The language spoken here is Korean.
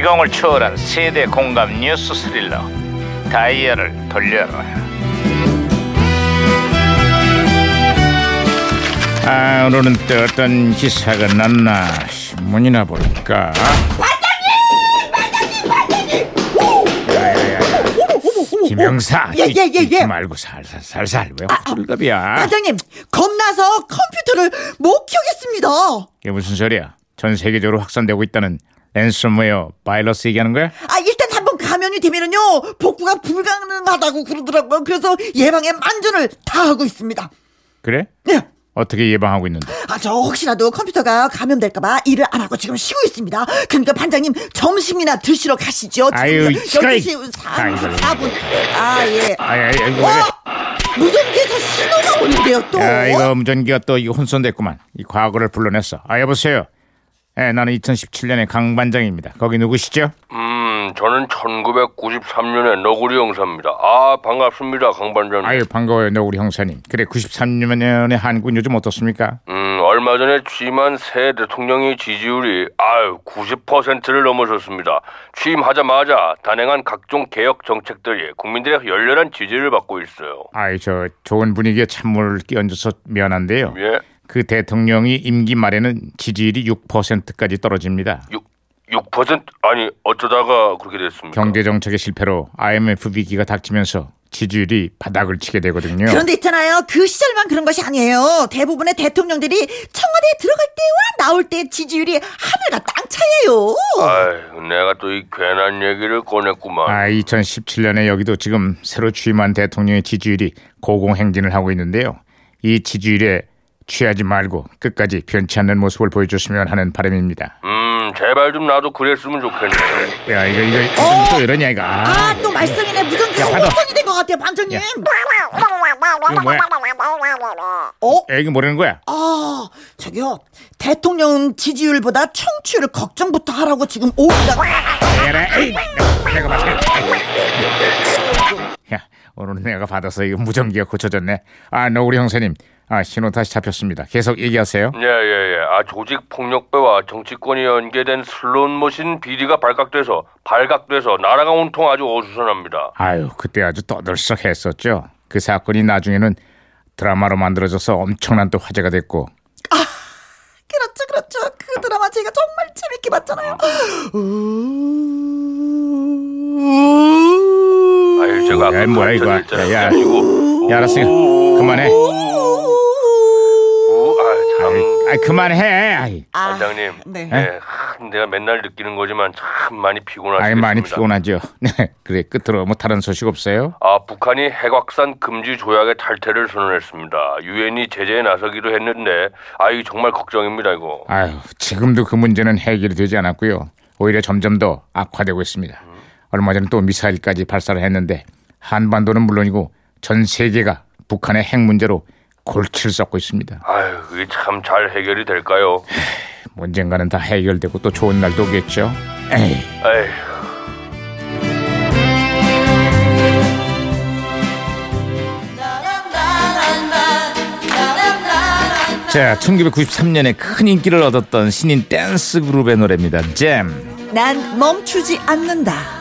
시공을 초월한 세대 공감 뉴스 스릴러 다이얼을 돌려라 아 오늘은 또 어떤 기사가 났나 신문이나 볼까? 김영사 예, 예, 예, 예. 말고 살살 살살 왜 홀갑이야. 반장님 겁나서 컴퓨터를 못 켜겠습니다. 이게 무슨 소리야? 전 세계적으로 확산되고 있다는 랜섬웨어 바이러스 얘기하는 거야? 아 일단 한번 감염이 되면은요 복구가 불가능하다고 그러더라고요. 그래서 예방에 만전을 다하고 있습니다. 그래? 네. 어떻게 예방하고 있는데? 아 저 혹시라도 컴퓨터가 감염될까봐 일을 안 하고 지금 쉬고 있습니다. 그러니까 반장님 점심이나 드시러 가시죠. 아유, 시간이- 12시 아이고. 44분. 아 예. 아이 아이 어? 무전기에서 신호가 오는데요 또. 야 이거 무전기가 또 이거 혼선됐구만 이 과거를 불러냈어 아 여보세요 예 나는 2017년의 강 반장입니다 거기 누구시죠? 음, 저는 1993년의 너구리 형사입니다. 아, 반갑습니다, 강 반장님. 아유 반가워요 너 우리 형사님 그래 93년의 한국은 요즘 어떻습니까? 음, 얼마 전에 취임한 새 대통령의 지지율이 아유 90%를 넘어섰습니다. 취임하자마자 단행한 각종 개혁 정책들이 국민들의 열렬한 지지를 받고 있어요. 아이 저 좋은 분위기에 찬물을 끼얹어서 미안한데요 예, 그 대통령이 임기 말에는 지지율이 6%까지 떨어집니다 6 6% 아니 어쩌다가 그렇게 됐습니까? 경제 정책의 실패로 IMF 위기가 닥치면서 지지율이 바닥을 치게 되거든요 그런데 있잖아요. 그 시절만 그런 것이 아니에요. 대부분의 대통령들이 청와대에 들어갈 때와 나올 때 지지율이 하늘과 땅 차이예요. 아유, 내가 또 이 괜한 얘기를 꺼냈구만. 아, 2017년에 여기도 지금 새로 취임한 대통령의 지지율이 고공행진을 하고 있는데요. 이 지지율에 취하지 말고 끝까지 변치 않는 모습을 보여줬으면 하는 바람입니다. 음, 제발 좀 나도 그랬으면 좋겠네. 야, 이거 이거 어? 또 이러냐 이거. 아, 아또 말썽이네. 야, 받아. 혼선이 된 것 같아요, 반장님. 야. 이거 뭐야? 어? 야, 이거 뭐라는 거야? 아 저기요. 대통령 지지율보다 청취율 걱정부터 하라고 지금. 에라, 에이, 내가 받아. 야, 오늘은 내가 받아서 이거 무전기가 고쳐졌네. 아, 너 우리 형사님. 아, 신호 다시 잡혔습니다. 계속 얘기하세요. 예, 예, 예. 아, 조직 폭력배와 정치권이 연계된 슬롯머신 비리가 발각돼서 발각돼서 나라가 온통 아주 어수선합니다. 아유, 그때 아주 떠들썩했었죠. 그 사건이 나중에는 드라마로 만들어져서 엄청난 또 화제가 됐고 그렇죠, 그렇죠. 그 드라마 제가 정말 재밌게 봤잖아요. 아유, 제가 뭐야, 이거. 야, 야. 야, 알았으니까 그만해. 아이, 그만해. 아이, 아, 반장님. 네. 예, 하, 내가 맨날 느끼는 거지만 참 많이 피곤하시겠습니다. 아이 많이 피곤하죠. 네, 그래 끝으로 뭐 다른 소식 없어요? 아, 북한이 핵확산 금지 조약의 탈퇴를 선언했습니다. 유엔이 제재에 나서기로 했는데, 아, 이 정말 걱정입니다, 이거. 아유, 지금도 그 문제는 해결이 되지 않았고요. 오히려 점점 더 악화되고 있습니다. 얼마 전에 또 미사일까지 발사를 했는데 한반도는 물론이고 전 세계가 북한의 핵 문제로 골치를 썩고 있습니다. 아유, 이게 참 잘 해결이 될까요? 언젠가는 다 해결되고 또 좋은 날도 오겠죠. 에이. 자, 1993년에 큰 인기를 얻었던 신인 댄스 그룹의 노래입니다. 잼. 난 멈추지 않는다.